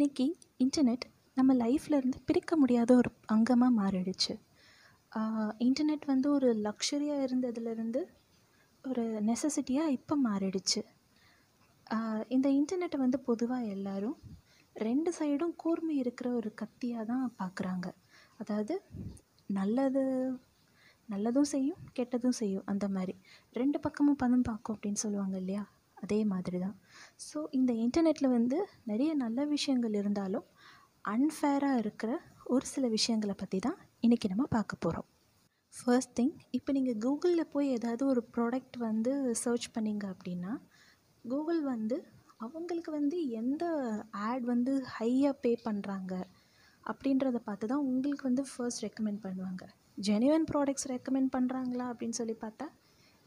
இன்றைக்கி இன்டர்நெட் நம்ம லைஃப்லேருந்து பிரிக்க முடியாத ஒரு அங்கமாக மாறிடுச்சு. இன்டர்நெட் வந்து ஒரு லக்ஸரியாக இருந்ததுலேருந்து ஒரு நெசசிட்டியாக இப்போ மாறிடுச்சு. இந்த இன்டர்நெட்டை வந்து பொதுவாக எல்லோரும் ரெண்டு சைடும் கூர்மை இருக்கிற ஒரு கத்தியாக தான் பார்க்குறாங்க அதாவது நல்லது நல்லதும் செய்யும் கெட்டதும் செய்யும் அந்த மாதிரி. ரெண்டு பக்கமும் பதம் பார்க்கும் அப்படின்னு சொல்லுவாங்க இல்லையா? அதே மாதிரி தான் ஸோ இந்த இன்டர்நெட்டில் வந்து நிறைய நல்ல விஷயங்கள் இருந்தாலும் அன்ஃபேராக இருக்கிற ஒரு சில விஷயங்களை பற்றி தான் இன்றைக்கி நம்ம பார்க்க போகிறோம் ஃபர்ஸ்ட் திங் இப்போ நீங்கள் கூகுளில் போய் ஏதாவது ஒரு ப்ராடக்ட் வந்து சர்ச் பண்ணிங்க அப்படின்னா கூகுள் வந்து அவங்களுக்கு வந்து எந்த ஆட் வந்து ஹையாக பே பண்ணுறாங்க அப்படின்றத பார்த்து தான் உங்களுக்கு வந்து ஃபர்ஸ்ட் ரெக்கமெண்ட் பண்ணுவாங்க. ஜெனுவன் ப்ராடக்ட்ஸ் ரெக்கமெண்ட் பண்ணுறாங்களா அப்படின்னு சொல்லி பார்த்தா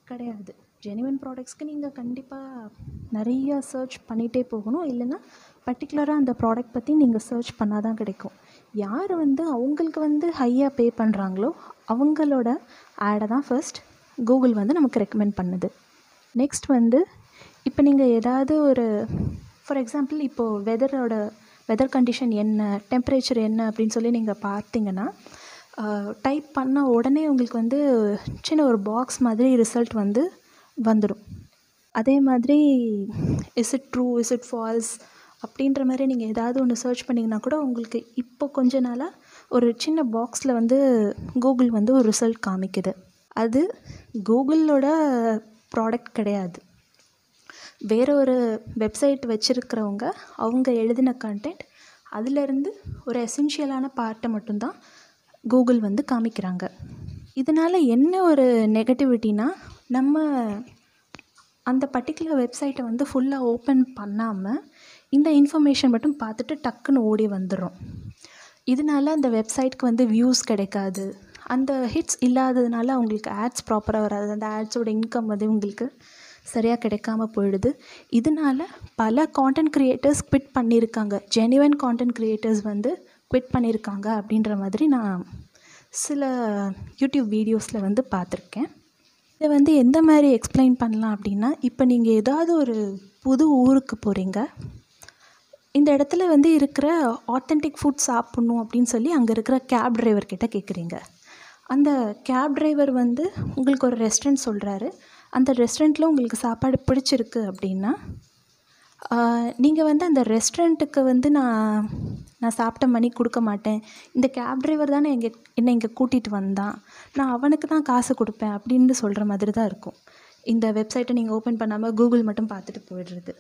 கிடையாது. ஜெனுவின் ப்ராடக்ட்ஸ்க்கு நீங்கள் கண்டிப்பாக நிறைய சர்ச் பண்ணிகிட்டே போகணும். இல்லைன்னா பர்டிகுலராக அந்த ப்ராடக்ட் பற்றி நீங்கள் சர்ச் பண்ணால் தான் கிடைக்கும். யார் வந்து அவங்களுக்கு வந்து ஹையாக பே பண்ணுறாங்களோ அவங்களோட ஆடை தான் ஃபர்ஸ்ட் கூகுள் வந்து நமக்கு ரெக்கமெண்ட் பண்ணுது. நெக்ஸ்ட் வந்து இப்போ நீங்கள் ஏதாவது ஒரு ஃபார் எக்ஸாம்பிள் இப்போது வெதரோட வெதர் கண்டிஷன் என்ன டெம்பரேச்சர் என்ன அப்படின்னு சொல்லி நீங்கள் பார்த்தீங்கன்னா டைப் பண்ண உடனே உங்களுக்கு வந்து சின்ன ஒரு பாக்ஸ் மாதிரி ரிசல்ட் வந்து வந்துடும். அதே மாதிரி is it true is it false அப்படின்ற மாதிரி நீங்கள் ஏதாவது ஒன்று சர்ச் பண்ணிங்கன்னா கூட உங்களுக்கு இப்போ கொஞ்ச நாளாக ஒரு சின்ன பாக்ஸில் வந்து கூகுள் வந்து ஒரு ரிசல்ட் காமிக்குது. அது கூகுளோட ப்ராடக்ட் கிடையாது. வேற ஒரு வெப்சைட் வச்சுருக்கிறவங்க அவங்க எழுதின கண்டென்ட் அதிலேருந்து ஒரு எசென்ஷியலான பார்ட்டை மட்டும்தான் கூகுள் வந்து காமிக்கிறாங்க. இதனால் என்ன ஒரு நெகட்டிவிட்டினா நம்ம அந்த பர்டிகுலர் வெப்சைட்டை வந்து ஃபுல்லாக ஓப்பன் பண்ணாமல் இந்த இன்ஃபர்மேஷன் மட்டும் பார்த்துட்டு டக்குன்னு ஓடி வந்துடும் இதனால அந்த வெப்சைட்க்கு வந்து வியூஸ் கிடைக்காது. அந்த ஹிட்ஸ் இல்லாததுனால அவங்களுக்கு ஆட்ஸ் ப்ராப்பராக வராது. அந்த ஆட்ஸோட இன்கம் வந்து உங்களுக்கு சரியாக கிடைக்காம போயிடுது. இதனால பல கான்டென்ட் க்ரியேட்டர்ஸ் குவிட் பண்ணியிருக்காங்க. ஜெனுவன் கான்டென்ட் க்ரியேட்டர்ஸ் வந்து குவிட் பண்ணியிருக்காங்க அப்படின்ற மாதிரி நான் சில யூடியூப் வீடியோஸில் வந்து பார்த்துருக்கேன். இதை வந்து எந்த மாதிரி எக்ஸ்பிளைன் பண்ணலாம் அப்படின்னா இப்போ நீங்கள் ஏதாவது ஒரு புது ஊருக்கு போகிறீங்க இந்த இடத்துல வந்து இருக்கிற ஆத்தென்டிக் ஃபுட் சாப்பிட்ணும் அப்படின்னு சொல்லி அங்கே இருக்கிற கேப் டிரைவர் கிட்ட கேட்குறீங்க அந்த கேப் டிரைவர் வந்து உங்களுக்கு ஒரு ரெஸ்டாரண்ட் சொல்கிறாரு அந்த ரெஸ்டாரண்ட்டில் உங்களுக்கு சாப்பாடு பிடிச்சிருக்கு அப்படின்னா நீங்கள் வந்து அந்த ரெஸ்டாரண்ட்டுக்கு வந்து நான் நான் சாப்பிட்ட மணி கொடுக்க மாட்டேன். இந்த கேப் டிரைவர் தானே எங்கள் என்னை இங்கே கூட்டிகிட்டு வந்தான். நான் அவனுக்கு தான் காசு கொடுப்பேன் அப்படின்னு சொல்கிற மாதிரி தான் இருக்கும். இந்த வெப்சைட்டை நீங்கள் ஓப்பன் பண்ணாமல் கூகுள் மட்டும் பார்த்துட்டு போயிடுறது.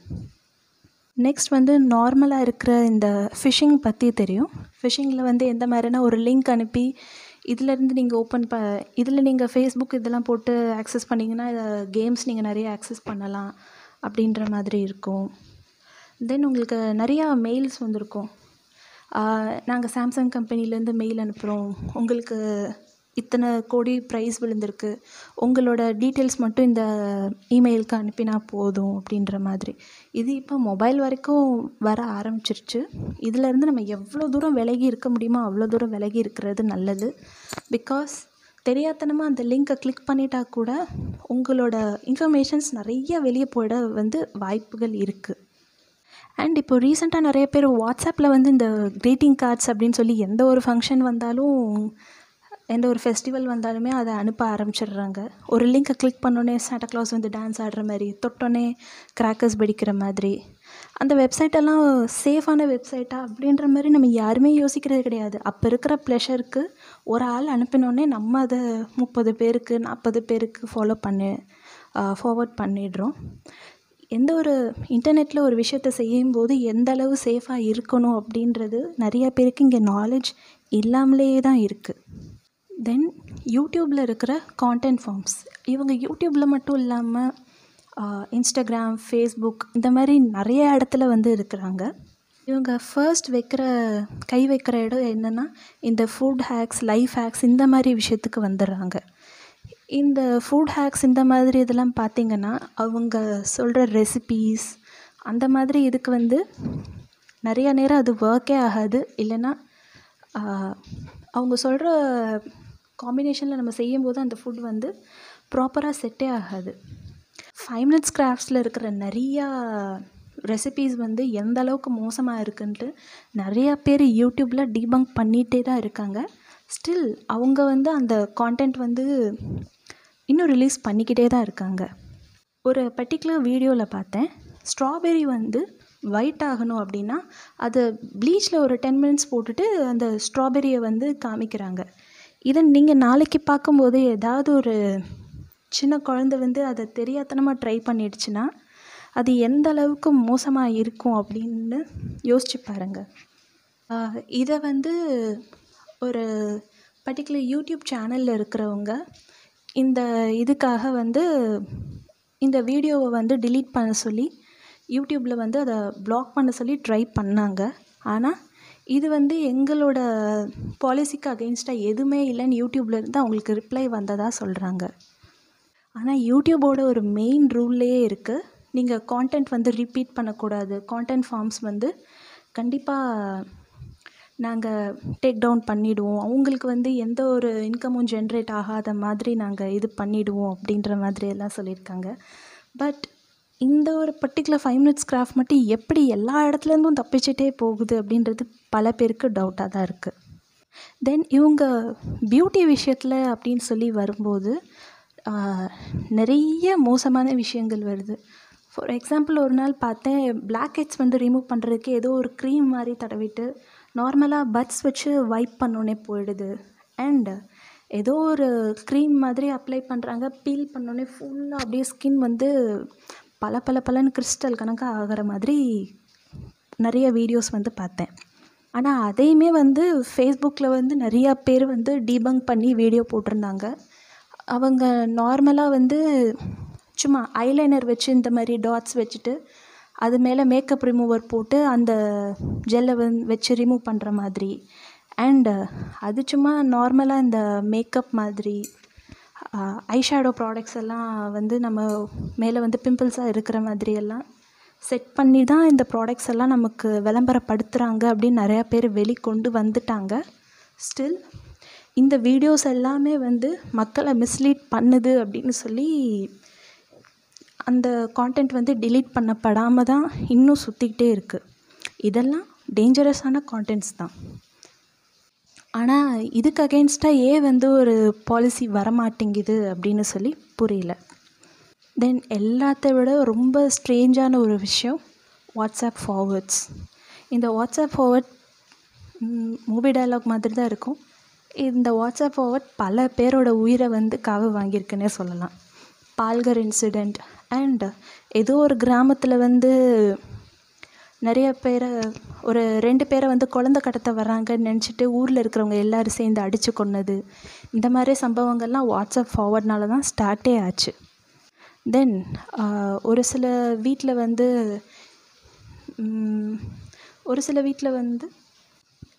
நெக்ஸ்ட் வந்து நார்மலாக இருக்கிற இந்த ஃபிஷிங் பற்றி தெரியும். ஃபிஷிங்கில் வந்து எந்த மாதிரினா ஒரு லிங்க் அனுப்பி இதிலேருந்து நீங்கள் ஓப்பன் ப இதில் நீங்கள் ஃபேஸ்புக் இதெல்லாம் போட்டு ஆக்சஸ் பண்ணிங்கன்னா கேம்ஸ் நீங்கள் நிறைய ஆக்சஸ் பண்ணலாம் அப்படின்ற மாதிரி இருக்கும். தென் உங்களுக்கு நிறையா மெயில்ஸ் வந்திருக்கும். நாங்கள் சாம்சங் கம்பெனிலேருந்து மெயில் அனுப்புகிறோம் உங்களுக்கு இத்தனை கோடி ப்ரைஸ் விழுந்திருக்கு. உங்களோட டீட்டெயில்ஸ் மட்டும் இந்த இமெயிலுக்கு அனுப்பினா போதும் அப்படின்ற மாதிரி. இது இப்போ மொபைல் வரைக்கும் வர ஆரம்பிச்சிருச்சு. இதிலேருந்து நம்ம எவ்வளோ தூரம் விலகி இருக்க முடியுமோ அவ்வளோ தூரம் விலகி இருக்கிறது நல்லது. பிகாஸ் தெரியாதனமாக அந்த லிங்க்கை கிளிக் பண்ணிட்டா கூட உங்களோட இன்ஃபர்மேஷன்ஸ் நிறைய வெளியே போயிட வந்து வாய்ப்புகள் இருக்குது அண்ட் இப்போ ரீசெண்டாக நிறைய பேர் வாட்ஸ்அப்பில் வந்து இந்த க்ரீட்டிங் கார்ட்ஸ் அப்படின்னு சொல்லி எந்த ஒரு ஃபங்க்ஷன் வந்தாலும் எந்த ஒரு ஃபெஸ்டிவல் வந்தாலுமே அதை அனுப்ப ஆரம்பிச்சிடுறாங்க. ஒரு லிங்க்கை கிளிக் பண்ணோன்னே சாண்டா கிளாஸ் வந்து டான்ஸ் ஆடுற மாதிரி தொட்டோன்னே கிராக்கர்ஸ் வெடிக்கிற மாதிரி. அந்த வெப்சைட்டெல்லாம் சேஃபான வெப்சைட்டா அப்படின்ற மாதிரி நம்ம யாருமே யோசிக்கிறது கிடையாது. அப்போ இருக்கிற ப்ளெஷருக்கு ஒரு ஆள் அனுப்பினோடனே நம்ம அதை முப்பது பேருக்கு நாற்பது பேருக்கு ஃபாலோ பண்ணி ஃபார்வர்ட் பண்ணிடுறோம். எந்த ஒரு இன்டர்நெட்டில் ஒரு விஷயத்த செய்யும்போது எந்த அளவு சேஃபாக இருக்கணும் அப்படின்றது நிறைய பேருக்கு இங்கே நாலேஜ் இல்லாமலே தான் இருக்குது தென் யூடியூப்பில் இருக்கிற கான்டென்ட் ஃபார்ம்ஸ் இவங்க யூடியூப்பில் மட்டும் இல்லாமல் இன்ஸ்டாகிராம் ஃபேஸ்புக் இந்த மாதிரி நிறைய இடத்துல வந்து இருக்கிறாங்க. இவங்க ஃபர்ஸ்ட் வைக்கிற கை வைக்கிற இடம் என்னென்னா இந்த ஃபுட் ஹேக்ஸ் லைஃப் ஹேக்ஸ் இந்த மாதிரி விஷயத்துக்கு வந்துடுறாங்க. இந்த ஃபுட் ஹேக்ஸ் இந்த மாதிரி இதெல்லாம் பார்த்திங்கன்னா அவங்க சொல்கிற ரெசிபீஸ் அந்த மாதிரி இதுக்கு வந்து நிறையா நேரம் அது ஒர்க்கே ஆகாது. இல்லைன்னா அவங்க சொல்கிற காம்பினேஷனில் நம்ம செய்யும்போது அந்த ஃபுட் வந்து ப்ராப்பராக செட்டே ஆகாது. ஃபைவ் மினிட்ஸ் கிராஃப்ட்ஸில் இருக்கிற நிறையா ரெசிபீஸ் வந்து எந்த அளவுக்கு மோசமாக இருக்குன்ட்டு நிறையா பேர் யூடியூப்பில் டீபங்க் பண்ணிகிட்டே தான் இருக்காங்க. ஸ்டில் அவங்க வந்து அந்த கான்டென்ட் வந்து இன்னும் ரிலீஸ் பண்ணிக்கிட்டே தான் இருக்காங்க. ஒரு பர்டிகுலர் வீடியோவில் பார்த்தேன். ஸ்ட்ராபெரி வந்து ஒயிட் ஆகணும் அப்படின்னா அதை ப்ளீச்சில் ஒரு டென் மினிட்ஸ் போட்டுட்டு அந்த ஸ்ட்ராபெரியை வந்து காமிக்கிறாங்க. இதை நீங்கள் நாளைக்கு பார்க்கும்போது ஏதாவது ஒரு சின்ன குழந்தை வந்து அதை தெரியாத்தனமாக ட்ரை பண்ணிடுச்சுன்னா அது எந்த அளவுக்கு மோசமாக இருக்கும் அப்படின்னு யோசிச்சு பாருங்கள் இதை வந்து ஒரு பர்டிகுலர் யூடியூப் சேனலில் இருக்கிறவங்க இந்த இதுக்காக வந்து இந்த வீடியோவை வந்து டிலீட் பண்ண சொல்லி யூடியூப்பில் வந்து அதை பிளாக் பண்ண சொல்லி ட்ரை பண்ணாங்க. ஆனால் இது வந்து எங்களோட பாலிசிக்கு அகெயின்ஸ்டாக எதுவுமே இல்லைன்னு யூடியூப்லேருந்து அவங்களுக்கு ரிப்ளை வந்ததாக சொல்கிறாங்க ஆனால் யூடியூபோட ஒரு மெயின் ரூல்லையே இருக்குது நீங்கள் கான்டென்ட் வந்து ரிப்பீட் பண்ணக்கூடாது. கான்டென்ட் ஃபார்ம்ஸ் வந்து கண்டிப்பாக நாங்கள் டேக் டவுன் பண்ணிவிடுவோம் அவங்களுக்கு வந்து எந்த ஒரு இன்கமும் ஜென்ரேட் ஆகாத மாதிரி நாங்கள் இது பண்ணிவிடுவோம் அப்படின்ற மாதிரி எல்லாம் சொல்லியிருக்காங்க. பட் இந்த ஒரு பர்டிகுலர் ஃபைவ் மினிட்ஸ் கிராஃப்ட் மட்டும் எப்படி எல்லா இடத்துலேருந்தும் தப்பிச்சிட்டே போகுது அப்படின்றது பல பேருக்கு டவுட்டாக தான் இருக்குது தென் இவங்க பியூட்டி விஷயத்தில் அப்படின்னு சொல்லி வரும்போது நிறைய மோசமான விஷயங்கள் வருது. ஃபார் எக்ஸாம்பிள் ஒரு நாள் பார்த்தேன் பிளாக் ஹெட்ஸ் வந்து ரிமூவ் பண்ணுறதுக்கு ஏதோ ஒரு க்ரீம் மாதிரி தடவிட்டு நார்மலாக பட்ஸ் வச்சு வைப் பண்ணோன்னே போயிடுது. அண்ட் ஏதோ ஒரு க்ரீம் மாதிரி அப்ளை பண்ணுறாங்க பீல் பண்ணோன்னே ஃபுல்லாக அப்படியே ஸ்கின் வந்து பல பல பலன்னு கிறிஸ்டல் கணக்காக ஆகிற மாதிரி நிறைய வீடியோஸ் வந்து பார்த்தேன். ஆனால் அதையுமே வந்து ஃபேஸ்புக்கில் வந்து நிறையா பேர் வந்து டீபங்க் பண்ணி வீடியோ போட்டிருந்தாங்க. அவங்க நார்மலாக வந்து சும்மா ஐலைனர் வச்சு இந்த மாதிரி டாட்ஸ் வச்சுட்டு அது மேலே மேக்கப் ரிமூவர் போட்டு அந்த ஜெல்லை வந் வச்சு ரிமூவ் பண்ணுற மாதிரி. அண்டு அது சும்மா நார்மலாக இந்த மேக்கப் மாதிரி ஐஷேடோ ப்ராடக்ட்ஸ் எல்லாம் வந்து நம்ம மேலே வந்து பிம்பிள்ஸாக இருக்கிற மாதிரி எல்லாம் செட் பண்ணி தான் இந்த ப்ராடக்ட்ஸ் எல்லாம் நமக்கு விளம்பரப்படுத்துகிறாங்க அப்படின்னு நிறையா பேர் வெளிக்கொண்டு வந்துட்டாங்க. ஸ்டில் இந்த வீடியோஸ் எல்லாமே வந்து மக்களை மிஸ்லீட் பண்ணுது அப்படின்னு சொல்லி அந்த கான்டென்ட் வந்து டிலீட் பண்ணப்படாமல் தான் இன்னும் சுற்றிக்கிட்டே இருக்குது இதெல்லாம் டேஞ்சரஸான கான்டென்ட்ஸ் தான். ஆனால் இதுக்கு அகெயின்ஸ்டாக ஏன் வந்து ஒரு பாலிசி வரமாட்டேங்குது அப்படின்னு சொல்லி புரியல. தென் எல்லாத்த விட ரொம்ப ஸ்ட்ரேஞ்சான ஒரு விஷயம் வாட்ஸ்அப் ஃபார்வர்ட்ஸ் இந்த வாட்ஸ்அப் ஃபார்வர்ட் மூவி டைலாக் மாதிரி தான் இருக்கும். இந்த வாட்ஸ்அப் ஃபார்வர்ட் பல பேரோட உயிரை வந்து காவு வாங்கியிருக்குன்னே சொல்லலாம். பால்கர் இன்சிடெண்ட் அண்ட் ஏதோ ஒரு கிராமத்தில் வந்து நிறைய பேரை ஒரு ரெண்டு பேரை வந்து குழந்த கடத்த வராங்கன்னு நினச்சிட்டு ஊரில் இருக்கிறவங்க எல்லோரும் சேர்ந்து அடித்து கொன்னது. இந்த மாதிரி சம்பவங்கள்லாம் வாட்ஸ்அப் ஃபார்வர்ட்னால தான் ஸ்டார்ட்டே ஆச்சு. தென் ஒரு சில வீட்டில் வந்து ஒரு சில வீட்டில் வந்து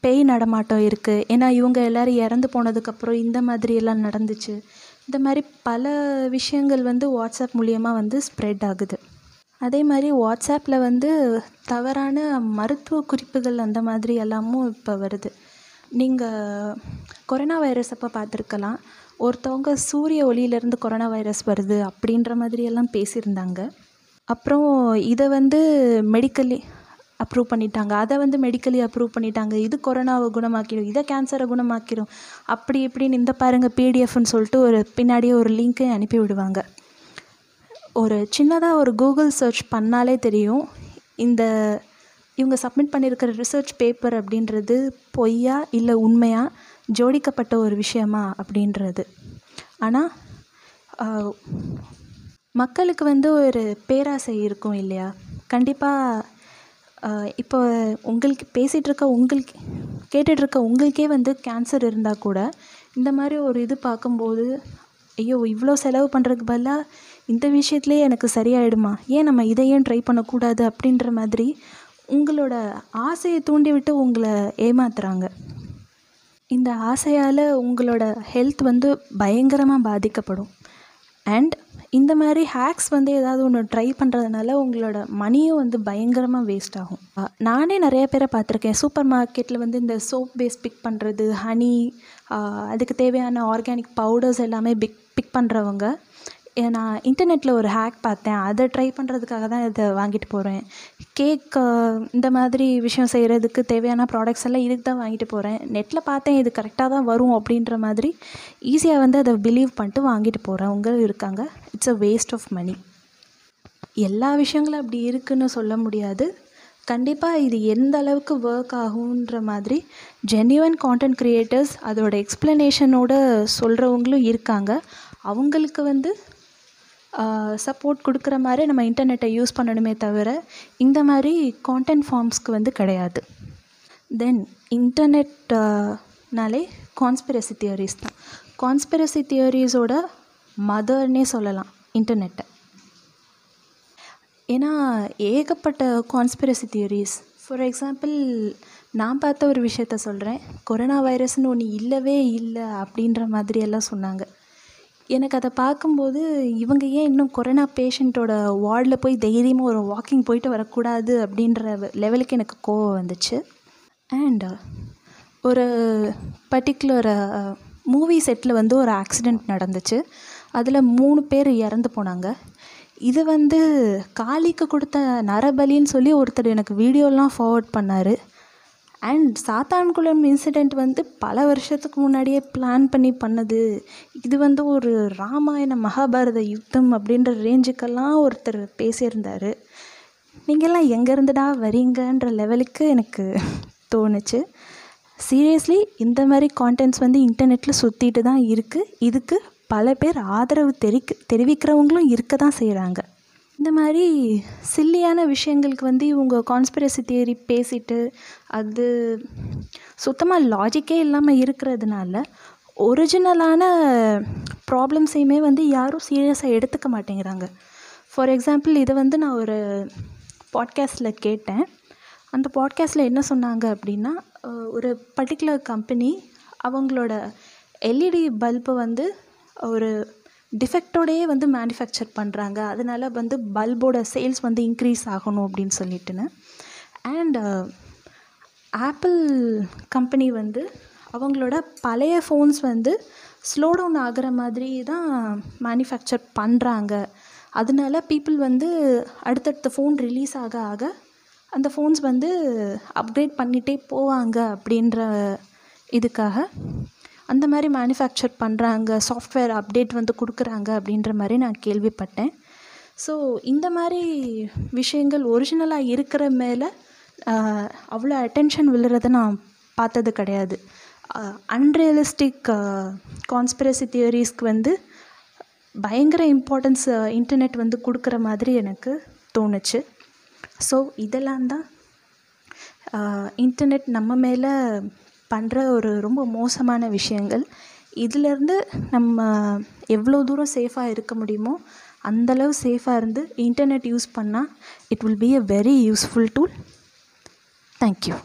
பேய் நடமாட்டம் இருக்குது ஏன்னா இவங்க எல்லோரும் இறந்து போனதுக்கப்புறம் இந்த மாதிரி எல்லாம் நடந்துச்சு. இந்த மாதிரி பல விஷயங்கள் வந்து வாட்ஸ்அப் மூலியமாக வந்து ஸ்ப்ரெட் ஆகுது. அதே மாதிரி வாட்ஸ்அப்பில் வந்து தவறான மருத்துவ குறிப்புகள் அந்த மாதிரி எல்லாமும் இப்போ வருது. நீங்கள் கொரோனா வைரஸ் அப்போ பார்த்துருக்கலாம். ஒருத்தவங்க சூரிய ஒளியிலேருந்து கொரோனா வைரஸ் வருது அப்படின்ற மாதிரியெல்லாம் பேசியிருந்தாங்க. அப்புறம் இதை வந்து மெடிக்கலி அப்ரூவ் பண்ணிட்டாங்க. அதை வந்து மெடிக்கலி அப்ரூவ் பண்ணிட்டாங்க. இது கொரோனாவை குணமாக்கிடும். இதை கேன்சரை குணமாக்கிடும். அப்படி இப்படின்னு இந்த பாருங்கள் பிடிஎஃப்னு சொல்லிட்டு ஒரு பின்னாடியே ஒரு லிங்க்கை அனுப்பி விடுவாங்க. ஒரு சின்னதாக ஒரு கூகுள் சர்ச் பண்ணாலே தெரியும். இந்த இவங்க சப்மிட் பண்ணியிருக்கிற ரிசர்ச் பேப்பர் அப்படின்றது பொய்யா இல்லை உண்மையாக ஜோடிக்கப்பட்ட ஒரு விஷயமா அப்படின்றது. ஆனால் மக்களுக்கு வந்து ஒரு பேராசை இருக்கும் இல்லையா? கண்டிப்பாக இப்போ உங்களுக்கு பேசிகிட்டு இருக்க உங்களுக்கு கேட்டுகிட்ருக்க உங்களுக்கே வந்து கேன்சர் இருந்தால் கூட இந்த மாதிரி ஒரு இது பார்க்கும்போது ஐயோ இவ்வளோ செலவு பண்ணுறதுக்கு பதிலாக இந்த விஷயத்துலேயே எனக்கு சரியாயிடுமா? ஏன் நம்ம இதை ஏன் ட்ரை பண்ணக்கூடாது அப்படின்ற மாதிரி உங்களோட ஆசையை தூண்டிவிட்டு உங்களை ஏமாத்துறாங்க. இந்த ஆசையால் உங்களோட ஹெல்த் வந்து பயங்கரமாக பாதிக்கப்படும். அண்ட் இந்த மாதிரி ஹேக்ஸ் வந்து ஏதாவது ஒன்று ட்ரை பண்ணுறதுனால உங்களோட மணியும் வந்து பயங்கரமாக வேஸ்ட் ஆகும். நானே நிறைய பேரை பார்த்துருக்கேன். சூப்பர் மார்க்கெட்டில் வந்து இந்த சோப் பேஸ் பிக் பண்ணுறது ஹனி அதுக்கு தேவையான ஆர்கானிக் பவுடர்ஸ் எல்லாமே பிக் பிக் பண்ணுறவங்க நான் இன்டர்நெட்டில் ஒரு ஹேக் பார்த்தேன். அதை ட்ரை பண்ணுறதுக்காக தான் இதை வாங்கிட்டு போகிறேன் கேக் இந்த மாதிரி விஷயம் செய்கிறதுக்கு தேவையான ப்ராடக்ட்ஸ் எல்லாம் இதுக்கு தான் வாங்கிட்டு போகிறேன் நெட்டில் பார்த்தேன் இது கரெக்டாக தான் வரும் அப்படின்ற மாதிரி ஈஸியாக வந்து அதை பிலீவ் பண்ணிட்டு வாங்கிட்டு போகிறவங்க இருக்காங்க. It's a waste of money எல்லா விஷயங்களும் அப்படி இருக்குன்னு சொல்ல முடியாது. கண்டிப்பாக இது எந்த அளவுக்கு ஒர்க் ஆகுன்ற மாதிரி ஜென்யூன் கான்டென்ட் க்ரியேட்டர்ஸ் அதோட எக்ஸ்ப்ளனேஷனோட சொல்கிறவங்களும் இருக்காங்க. அவங்களுக்கு வந்து சப்போர்ட் கொடுக்குற மாதிரி நம்ம இன்டர்நெட்டை யூஸ் பண்ணணுமே தவிர இந்த மாதிரி கான்டென்ட் ஃபார்ம்ஸ்க்கு வந்து கிடையாது. தென் இன்டர்நெட்னாலே கான்ஸ்பிரசி தியரிஸ் தான். கான்ஸ்பிரசி தியரிஸோட மதர்னே சொல்லலாம் இன்டர்நெட்டை ஏன்னா ஏகப்பட்ட கான்ஸ்பிரசி தியரிஸ் ஃபார் எக்ஸாம்பிள் நான் பார்த்த ஒரு விஷயத்த சொல்கிறேன் கொரோனா வைரஸ்னு ஒன்று இல்லவே இல்லை அப்படின்ற மாதிரி எல்லாம் சொன்னாங்க. எனக்கு அதை பார்க்கும்போது இவங்க ஏன் இன்னும் கொரோனா பேஷண்ட்டோட வார்டில் போய் தைரியமாக ஒரு வாக்கிங் போயிட்டு வரக்கூடாது அப்படின்ற லெவலுக்கு எனக்கு கோவம் வந்துச்சு. அண்ட் ஒரு பர்டிகுலர் மூவி செட்டில் வந்து ஒரு ஆக்சிடெண்ட் நடந்துச்சு. அதில் மூணு பேர் இறந்து போனாங்க. இது வந்து காளிக்கு கொடுத்த நரபலின்னு சொல்லி ஒருத்தர் எனக்கு வீடியோலாம் ஃபார்வர்ட் பண்ணார். அண்ட் சாத்தான்குளம் இன்சிடெண்ட் வந்து பல வருஷத்துக்கு முன்னாடியே பிளான் பண்ணி பண்ணது. இது வந்து ஒரு ராமாயண மகாபாரத யுத்தம் அப்படின்ற ரேஞ்சுக்கெல்லாம் ஒருத்தர் பேசியிருந்தார். நீங்கள்லாம் எங்கேருந்துடா வரீங்கன்ற லெவலுக்கு எனக்கு தோணுச்சு. சீரியஸ்லி இந்த மாதிரி கான்டென்ட்ஸ் வந்து இன்டர்நெட்டில் சுற்றிட்டு தான் இருக்குது இதுக்கு பல பேர் ஆதரவு தெரிக்க தெரிவிக்கிறவங்களும் இருக்க தான் செய்கிறாங்க இந்த மாதிரி சில்லியான விஷயங்களுக்கு வந்து இவங்க கான்ஸ்பிரசி தியரி பேசிட்டு அது சுத்தமாக லாஜிக்கே இல்லாமல் இருக்கிறதுனால ஒரிஜினலான ப்ராப்ளம்ஸையுமே வந்து யாரும் சீரியஸாக எடுத்துக்க மாட்டேங்கிறாங்க. ஃபார் எக்ஸாம்பிள் இதை வந்து நான் ஒரு பாட்காஸ்ட்டில் கேட்டேன். அந்த பாட்காஸ்ட்டில் என்ன சொன்னாங்க அப்படின்னா ஒரு பர்டிகுலர் கம்பெனி அவங்களோட எல்இடி பல்பை வந்து ஒரு டிஃபெக்டோடையே வந்து மேனுஃபேக்சர் பண்ணுறாங்க அதனால் வந்து பல்போட சேல்ஸ் வந்து இன்க்ரீஸ் ஆகணும் அப்படின்னு சொல்லிட்டுன்னு. அண்ட் ஆப்பிள் கம்பெனி வந்து அவங்களோட பழைய ஃபோன்ஸ் வந்து ஸ்லோ டவுன் ஆகிற மாதிரி தான் மேனுஃபேக்சர் பண்ணுறாங்க அதனால பீப்புள் வந்து அடுத்தடுத்த ஃபோன் ரிலீஸ் ஆக ஆக அந்த ஃபோன்ஸ் வந்து அப்கிரேட் பண்ணிகிட்டே போவாங்க அப்படின்ற இதுக்காக அந்த மாதிரி மேனுஃபேக்சர் பண்ணுறாங்க சாஃப்ட்வேர் அப்டேட் வந்து கொடுக்குறாங்க அப்படின்ற மாதிரி நான் கேள்விப்பட்டேன். ஸோ இந்த மாதிரி விஷயங்கள் ஒரிஜினலாக இருக்கிற மேலே அவ்வளோ அட்டென்ஷன் விழுறத நான் பார்த்தது கிடையாது. அன்ரியலிஸ்டிக் கான்ஸ்பிரசி தியரிஸ்க்கு வந்து பயங்கர இம்பார்ட்டன்ஸ் இன்டர்நெட் வந்து கொடுக்குற மாதிரி எனக்கு தோணுச்சு. ஸோ இதெல்லாம் தான் இன்டர்நெட் நம்ம மேலே பண்ணுற ஒரு ரொம்ப மோசமான விஷயங்கள். இதிலேருந்து நம்ம எவ்வளோ தூரம் சேஃபாக இருக்க முடியுமோ அந்தளவு சேஃபாக இருந்து இன்டர்நெட் யூஸ் பண்ணால் it will be a very useful tool thank you